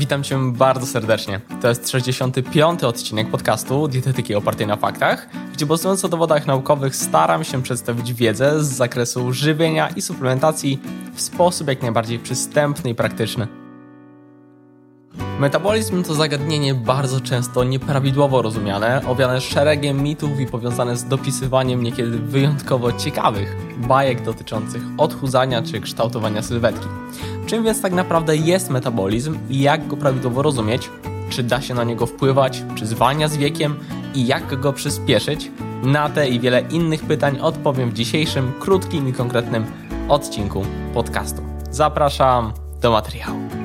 Witam Cię bardzo serdecznie. To jest 65. odcinek podcastu Dietetyki opartej na faktach, gdzie bazując na dowodach naukowych staram się przedstawić wiedzę z zakresu żywienia i suplementacji w sposób jak najbardziej przystępny i praktyczny. Metabolizm to zagadnienie bardzo często nieprawidłowo rozumiane, owiane szeregiem mitów i powiązane z dopisywaniem niekiedy wyjątkowo ciekawych bajek dotyczących odchudzania czy kształtowania sylwetki. Czym więc tak naprawdę jest metabolizm i jak go prawidłowo rozumieć? Czy da się na niego wpływać? Czy zwalnia z wiekiem? I jak go przyspieszyć? Na te i wiele innych pytań odpowiem w dzisiejszym, krótkim i konkretnym odcinku podcastu. Zapraszam do materiału.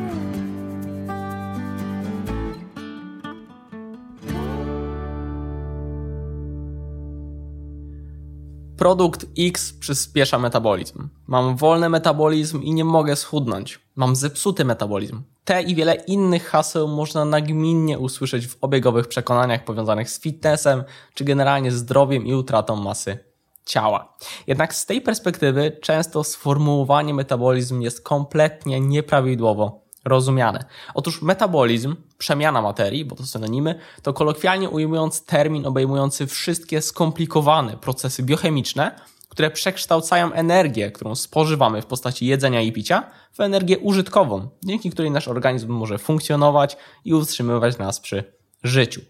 Produkt X przyspiesza metabolizm. Mam wolny metabolizm i nie mogę schudnąć. Mam zepsuty metabolizm. Te i wiele innych haseł można nagminnie usłyszeć w obiegowych przekonaniach powiązanych z fitnessem, czy generalnie zdrowiem i utratą masy ciała. Jednak z tej perspektywy często sformułowanie metabolizm jest kompletnie nieprawidłowo rozumiane. Otóż metabolizm, przemiana materii, bo to synonimy, to kolokwialnie ujmując termin obejmujący wszystkie skomplikowane procesy biochemiczne, które przekształcają energię, którą spożywamy w postaci jedzenia i picia, w energię użytkową, dzięki której nasz organizm może funkcjonować i utrzymywać nas przy życiu.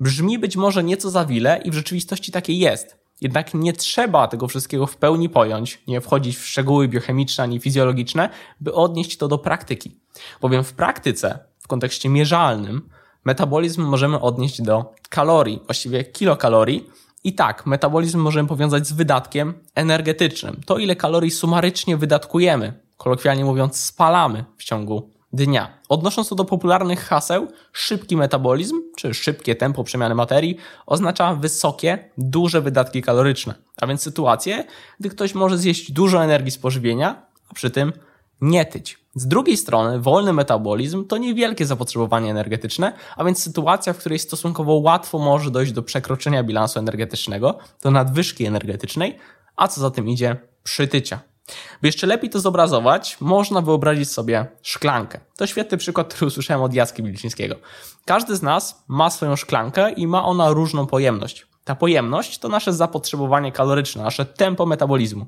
Brzmi być może nieco za wile i w rzeczywistości takie jest. Jednak nie trzeba tego wszystkiego w pełni pojąć, nie wchodzić w szczegóły biochemiczne ani fizjologiczne, by odnieść to do praktyki. Bowiem w praktyce, w kontekście mierzalnym, metabolizm możemy odnieść do kalorii, właściwie kilokalorii. I tak, metabolizm możemy powiązać z wydatkiem energetycznym. To, ile kalorii sumarycznie wydatkujemy, kolokwialnie mówiąc, spalamy w ciągu dnia. Odnosząc to do popularnych haseł, szybki metabolizm, czy szybkie tempo przemiany materii, oznacza wysokie, duże wydatki kaloryczne. A więc sytuacje, gdy ktoś może zjeść dużo energii z pożywienia, a przy tym nie tyć. Z drugiej strony, wolny metabolizm to niewielkie zapotrzebowanie energetyczne, a więc sytuacja, w której stosunkowo łatwo może dojść do przekroczenia bilansu energetycznego, do nadwyżki energetycznej, a co za tym idzie, przytycia. By jeszcze lepiej to zobrazować, można wyobrazić sobie szklankę. To świetny przykład, który usłyszałem od Jacki Wilczyńskiego. Każdy z nas ma swoją szklankę i ma ona różną pojemność. Ta pojemność to nasze zapotrzebowanie kaloryczne, nasze tempo metabolizmu.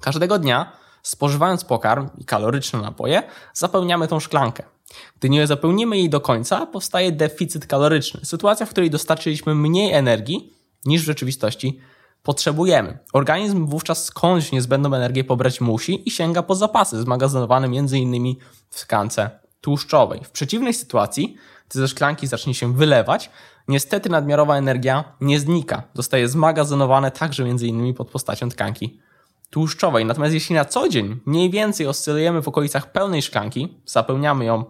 Każdego dnia, spożywając pokarm i kaloryczne napoje, zapełniamy tą szklankę. Gdy nie zapełnimy jej do końca, powstaje deficyt kaloryczny. Sytuacja, w której dostarczyliśmy mniej energii niż w rzeczywistości potrzebujemy. Organizm wówczas skądś niezbędną energię pobrać musi i sięga po zapasy zmagazynowane m.in. w tkance tłuszczowej. W przeciwnej sytuacji, gdy ze szklanki zacznie się wylewać, niestety nadmiarowa energia nie znika. Zostaje zmagazynowane także m.in. pod postacią tkanki tłuszczowej. Natomiast jeśli na co dzień mniej więcej oscylujemy w okolicach pełnej szklanki, zapełniamy ją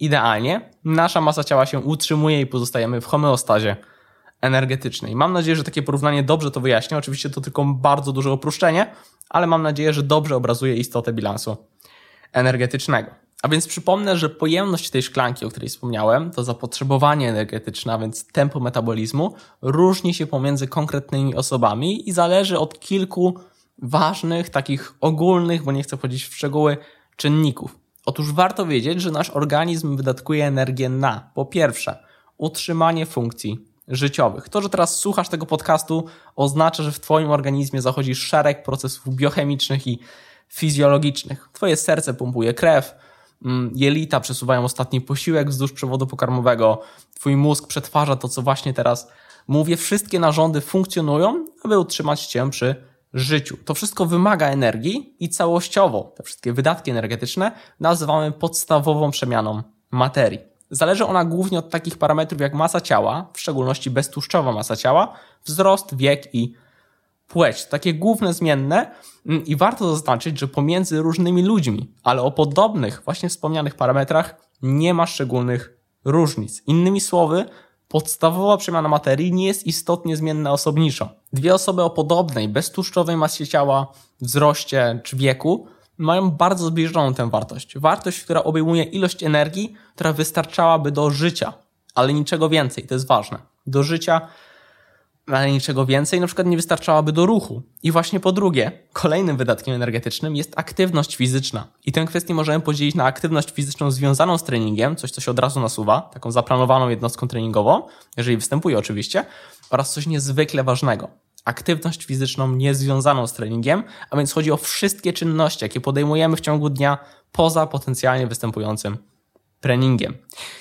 idealnie, nasza masa ciała się utrzymuje i pozostajemy w homeostazie energetycznej. Mam nadzieję, że takie porównanie dobrze to wyjaśnia. Oczywiście to tylko bardzo duże uproszczenie, ale mam nadzieję, że dobrze obrazuje istotę bilansu energetycznego. A więc przypomnę, że pojemność tej szklanki, o której wspomniałem, to zapotrzebowanie energetyczne, a więc tempo metabolizmu, różni się pomiędzy konkretnymi osobami i zależy od kilku ważnych, takich ogólnych, bo nie chcę wchodzić w szczegóły, czynników. Otóż warto wiedzieć, że nasz organizm wydatkuje energię na, po pierwsze, utrzymanie funkcji życiowych. To, że teraz słuchasz tego podcastu, oznacza, że w Twoim organizmie zachodzi szereg procesów biochemicznych i fizjologicznych. Twoje serce pompuje krew, mm, jelita przesuwają ostatni posiłek wzdłuż przewodu pokarmowego, Twój mózg przetwarza to, co właśnie teraz mówię. Wszystkie narządy funkcjonują, aby utrzymać Cię przy życiu. To wszystko wymaga energii i całościowo te wszystkie wydatki energetyczne nazywamy podstawową przemianą materii. Zależy ona głównie od takich parametrów jak masa ciała, w szczególności beztłuszczowa masa ciała, wzrost, wiek i płeć. Takie główne zmienne mm, i warto zaznaczyć, że pomiędzy różnymi ludźmi, ale o podobnych właśnie wspomnianych parametrach nie ma szczególnych różnic. Innymi słowy, podstawowa przemiana materii nie jest istotnie zmienna osobniczo. Dwie osoby o podobnej, beztłuszczowej masie ciała, wzroście czy wieku mają bardzo zbliżoną tę wartość. Wartość, która obejmuje ilość energii, która wystarczałaby do życia, ale niczego więcej, to jest ważne. Do życia ale niczego więcej na przykład nie wystarczałaby do ruchu. I właśnie po drugie, kolejnym wydatkiem energetycznym jest aktywność fizyczna. I tę kwestię możemy podzielić na aktywność fizyczną związaną z treningiem, coś co się od razu nasuwa, taką zaplanowaną jednostką treningową, jeżeli występuje oczywiście, oraz coś niezwykle ważnego. Aktywność fizyczną niezwiązaną z treningiem, a więc chodzi o wszystkie czynności, jakie podejmujemy w ciągu dnia poza potencjalnie występującym treningiem.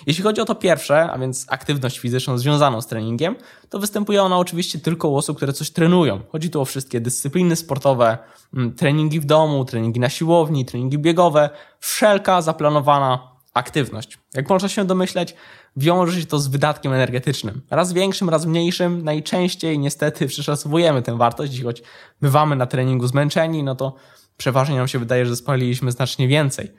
Jeśli chodzi o to pierwsze, a więc aktywność fizyczną związaną z treningiem, to występuje ona oczywiście tylko u osób, które coś trenują. Chodzi tu o wszystkie dyscypliny sportowe, mm, treningi w domu, treningi na siłowni, treningi biegowe, wszelka zaplanowana aktywność. Jak można się domyśleć, wiąże się to z wydatkiem energetycznym. Raz większym, raz mniejszym. Najczęściej niestety przeszacowujemy tę wartość choć bywamy na treningu zmęczeni, no to przeważnie nam się wydaje, że spaliliśmy znacznie więcej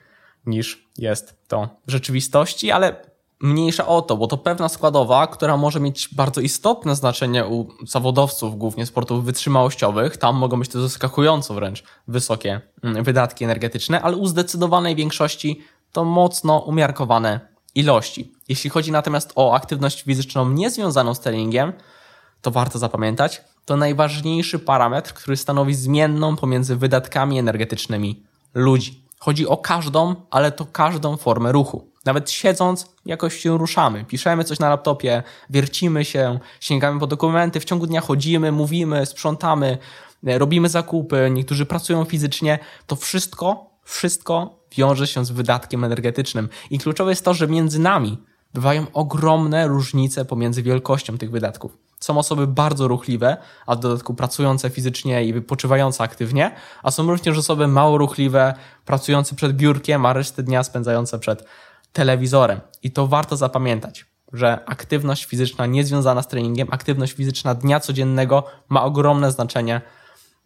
niż jest to w rzeczywistości, ale mniejsza o to, bo to pewna składowa, która może mieć bardzo istotne znaczenie u zawodowców, głównie sportów wytrzymałościowych. Tam mogą być to zaskakująco wręcz wysokie mm, wydatki energetyczne, ale u zdecydowanej większości to mocno umiarkowane ilości. Jeśli chodzi natomiast o aktywność fizyczną niezwiązaną z treningiem, to warto zapamiętać, to najważniejszy parametr, który stanowi zmienną pomiędzy wydatkami energetycznymi ludzi. Chodzi o każdą, ale to każdą formę ruchu. Nawet siedząc, jakoś się ruszamy. Piszemy coś na laptopie, wiercimy się, sięgamy po dokumenty, w ciągu dnia chodzimy, mówimy, sprzątamy, robimy zakupy, niektórzy pracują fizycznie. To wszystko, wszystko wiąże się z wydatkiem energetycznym. I kluczowe jest to, że między nami bywają ogromne różnice pomiędzy wielkością tych wydatków. Są osoby bardzo ruchliwe, a w dodatku pracujące fizycznie i wypoczywające aktywnie, a są również osoby mało ruchliwe, pracujące przed biurkiem, a resztę dnia spędzające przed telewizorem. I to warto zapamiętać, że aktywność fizyczna niezwiązana z treningiem, aktywność fizyczna dnia codziennego ma ogromne znaczenie,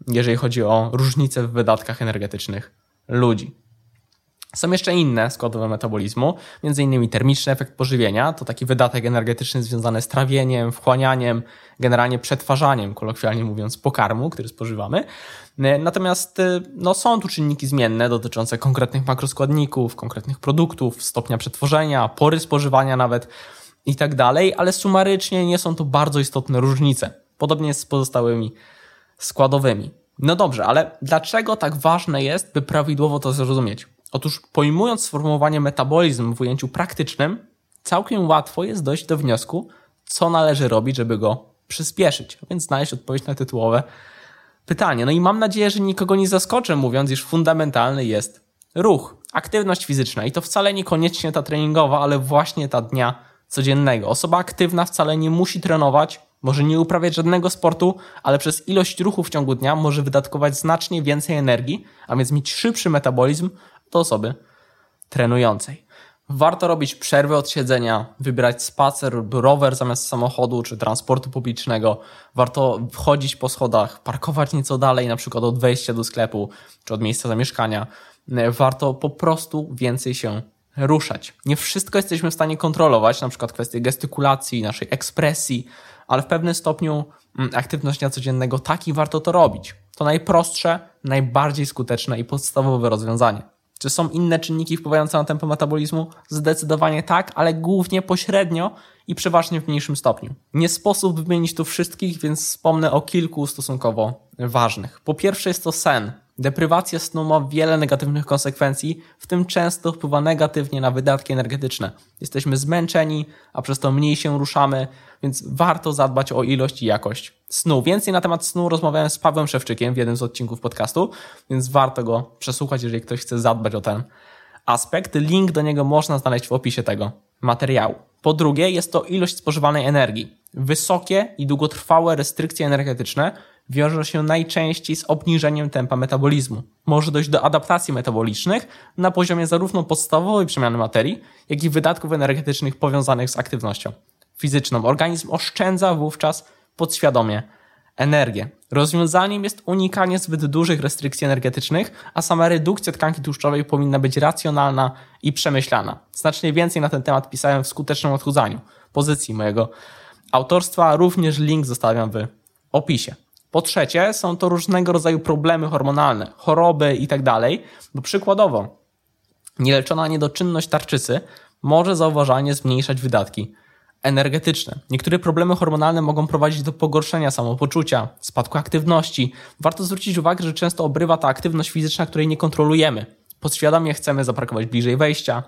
jeżeli chodzi o różnice w wydatkach energetycznych ludzi. Są jeszcze inne składowe metabolizmu, między innymi termiczny efekt pożywienia, to taki wydatek energetyczny związany z trawieniem, wchłanianiem, generalnie przetwarzaniem, kolokwialnie mówiąc, pokarmu, który spożywamy. Natomiast no, są tu czynniki zmienne dotyczące konkretnych makroskładników, konkretnych produktów, stopnia przetworzenia, pory spożywania nawet i tak dalej, ale sumarycznie nie są to bardzo istotne różnice. Podobnie jest z pozostałymi składowymi. No dobrze, ale dlaczego tak ważne jest, by prawidłowo to zrozumieć? Otóż pojmując sformułowanie metabolizm w ujęciu praktycznym, całkiem łatwo jest dojść do wniosku, co należy robić, żeby go przyspieszyć, więc znaleźć odpowiedź na tytułowe pytanie. No i mam nadzieję, że nikogo nie zaskoczę, mówiąc, iż fundamentalny jest ruch, aktywność fizyczna i to wcale niekoniecznie ta treningowa, ale właśnie ta dnia codziennego. Osoba aktywna wcale nie musi trenować, może nie uprawiać żadnego sportu, ale przez ilość ruchu w ciągu dnia może wydatkować znacznie więcej energii, a więc mieć szybszy metabolizm do osoby trenującej. Warto robić przerwy od siedzenia, wybierać spacer lub rower zamiast samochodu czy transportu publicznego. Warto wchodzić po schodach, parkować nieco dalej, na przykład od wejścia do sklepu czy od miejsca zamieszkania. Warto po prostu więcej się ruszać. Nie wszystko jesteśmy w stanie kontrolować, na przykład kwestie gestykulacji, naszej ekspresji, ale w pewnym stopniu mm, aktywność dnia codziennego tak i warto to robić. To najprostsze, najbardziej skuteczne i podstawowe rozwiązanie. Czy są inne czynniki wpływające na tempo metabolizmu? Zdecydowanie tak, ale głównie pośrednio i przeważnie w mniejszym stopniu. Nie sposób wymienić tu wszystkich, więc wspomnę o kilku stosunkowo ważnych. Po pierwsze jest to sen. Deprywacja snu ma wiele negatywnych konsekwencji, w tym często wpływa negatywnie na wydatki energetyczne. Jesteśmy zmęczeni, a przez to mniej się ruszamy, więc warto zadbać o ilość i jakość snu. Więcej na temat snu rozmawiałem z Pawłem Szewczykiem w jednym z odcinków podcastu, więc warto go przesłuchać, jeżeli ktoś chce zadbać o ten aspekt. Link do niego można znaleźć w opisie tego materiału. Po drugie, jest to ilość spożywanej energii. Wysokie i długotrwałe restrykcje energetyczne wiążą się najczęściej z obniżeniem tempa metabolizmu. Może dojść do adaptacji metabolicznych na poziomie zarówno podstawowej przemiany materii, jak i wydatków energetycznych powiązanych z aktywnością fizyczną. Organizm oszczędza wówczas podświadomie energię. Rozwiązaniem jest unikanie zbyt dużych restrykcji energetycznych, a sama redukcja tkanki tłuszczowej powinna być racjonalna i przemyślana. Znacznie więcej na ten temat pisałem w skutecznym odchudzaniu, pozycji mojego autorstwa, również link zostawiam w opisie. Po trzecie, są to różnego rodzaju problemy hormonalne, choroby itd. Tak bo przykładowo, nieleczona niedoczynność tarczycy może zauważalnie zmniejszać wydatki energetyczne. Niektóre problemy hormonalne mogą prowadzić do pogorszenia samopoczucia, spadku aktywności. Warto zwrócić uwagę, że często obrywa ta aktywność fizyczna, której nie kontrolujemy. Podświadomie chcemy zaparkować bliżej wejścia,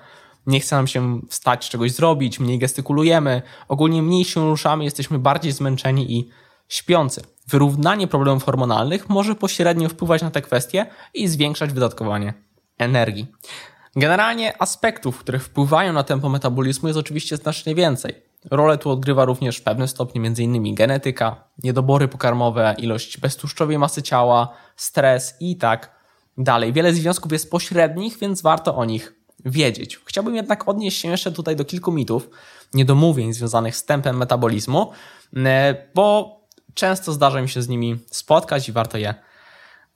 nie chce nam się wstać, czegoś zrobić, mniej gestykulujemy, ogólnie mniej się ruszamy, jesteśmy bardziej zmęczeni i śpiący. Wyrównanie problemów hormonalnych może pośrednio wpływać na te kwestie i zwiększać wydatkowanie energii. Generalnie aspektów, które wpływają na tempo metabolizmu jest oczywiście znacznie więcej. Rolę tu odgrywa również w pewnym stopniu m.in. genetyka, niedobory pokarmowe, ilość beztłuszczowej masy ciała, stres i tak dalej. Wiele związków jest pośrednich, więc warto o nich wiedzieć. Chciałbym jednak odnieść się jeszcze tutaj do kilku mitów, niedomówień związanych z tempem metabolizmu, e, bo często zdarza mi się z nimi spotkać i warto je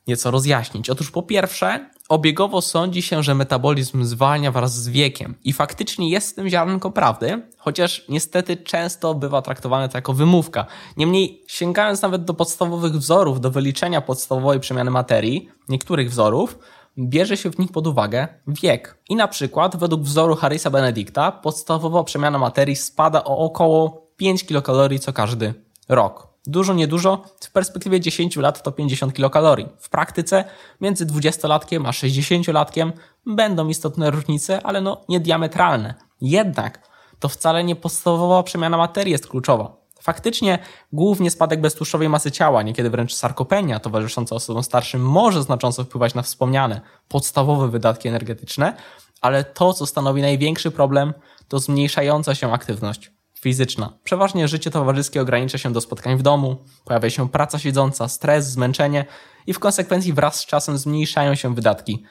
nieco rozjaśnić. Otóż po pierwsze, obiegowo sądzi się, że metabolizm zwalnia wraz z wiekiem i faktycznie jest w tym ziarnko prawdy, chociaż niestety często bywa traktowane to jako wymówka. Niemniej, sięgając nawet do podstawowych wzorów do wyliczenia podstawowej przemiany materii, niektórych wzorów, bierze się w nich pod uwagę wiek. I na przykład według wzoru Harrisa Benedicta podstawowa przemiana materii spada o około 5 kilokalorii co każdy rok. Dużo, niedużo, w perspektywie 10 lat to 50 kilokalorii. W praktyce między 20-latkiem a 60-latkiem będą istotne różnice, ale no nie diametralne. Jednak to wcale nie podstawowa przemiana materii jest kluczowa. Faktycznie głównie spadek beztłuszczowej masy ciała, niekiedy wręcz sarkopenia towarzysząca osobom starszym może znacząco wpływać na wspomniane podstawowe wydatki energetyczne, ale to, co stanowi największy problem, to zmniejszająca się aktywność fizyczna. Przeważnie życie towarzyskie ogranicza się do spotkań w domu, pojawia się praca siedząca, stres, zmęczenie i w konsekwencji wraz z czasem zmniejszają się wydatki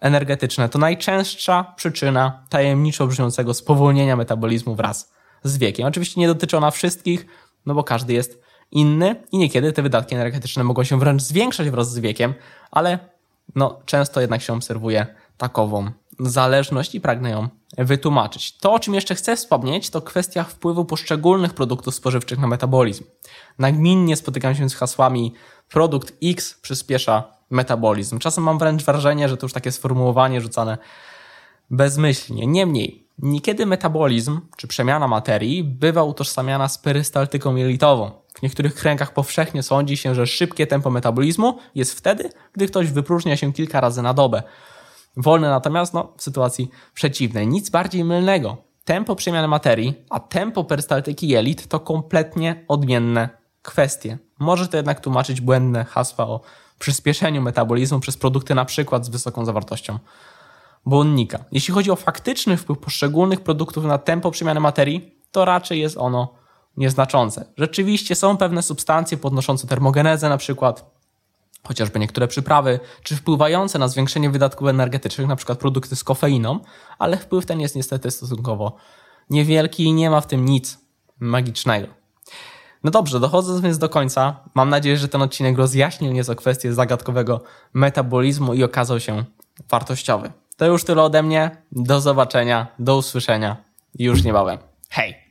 energetyczne. To najczęstsza przyczyna tajemniczo brzmiącego spowolnienia metabolizmu wraz z wiekiem. Oczywiście nie dotyczy ona wszystkich, no bo każdy jest inny i niekiedy te wydatki energetyczne mogą się wręcz zwiększać wraz z wiekiem, ale no, często jednak się obserwuje takową zależność i pragnę ją wytłumaczyć. To, o czym jeszcze chcę wspomnieć, to kwestia wpływu poszczególnych produktów spożywczych na metabolizm. Nagminnie spotykam się z hasłami produkt X przyspiesza metabolizm. Czasem mam wręcz wrażenie, że to już takie sformułowanie rzucane bezmyślnie. Niemniej, niekiedy metabolizm czy przemiana materii bywa utożsamiana z perystaltyką jelitową. W niektórych kręgach powszechnie sądzi się, że szybkie tempo metabolizmu jest wtedy, gdy ktoś wypróżnia się kilka razy na dobę. Wolne natomiast no, w sytuacji przeciwnej. Nic bardziej mylnego. Tempo przemiany materii, a tempo perystaltyki jelit to kompletnie odmienne kwestie. Może to jednak tłumaczyć błędne hasła o przyspieszeniu metabolizmu przez produkty na przykład z wysoką zawartością błonnika. Jeśli chodzi o faktyczny wpływ poszczególnych produktów na tempo przemiany materii, to raczej jest ono nieznaczące. Rzeczywiście są pewne substancje podnoszące termogenezę na przykład, chociażby niektóre przyprawy, czy wpływające na zwiększenie wydatków energetycznych, na przykład produkty z kofeiną, ale wpływ ten jest niestety stosunkowo niewielki i nie ma w tym nic magicznego. No dobrze, dochodząc więc do końca, mam nadzieję, że ten odcinek rozjaśnił nieco kwestię zagadkowego metabolizmu i okazał się wartościowy. To już tyle ode mnie. Do zobaczenia, do usłyszenia już niebawem. Hej!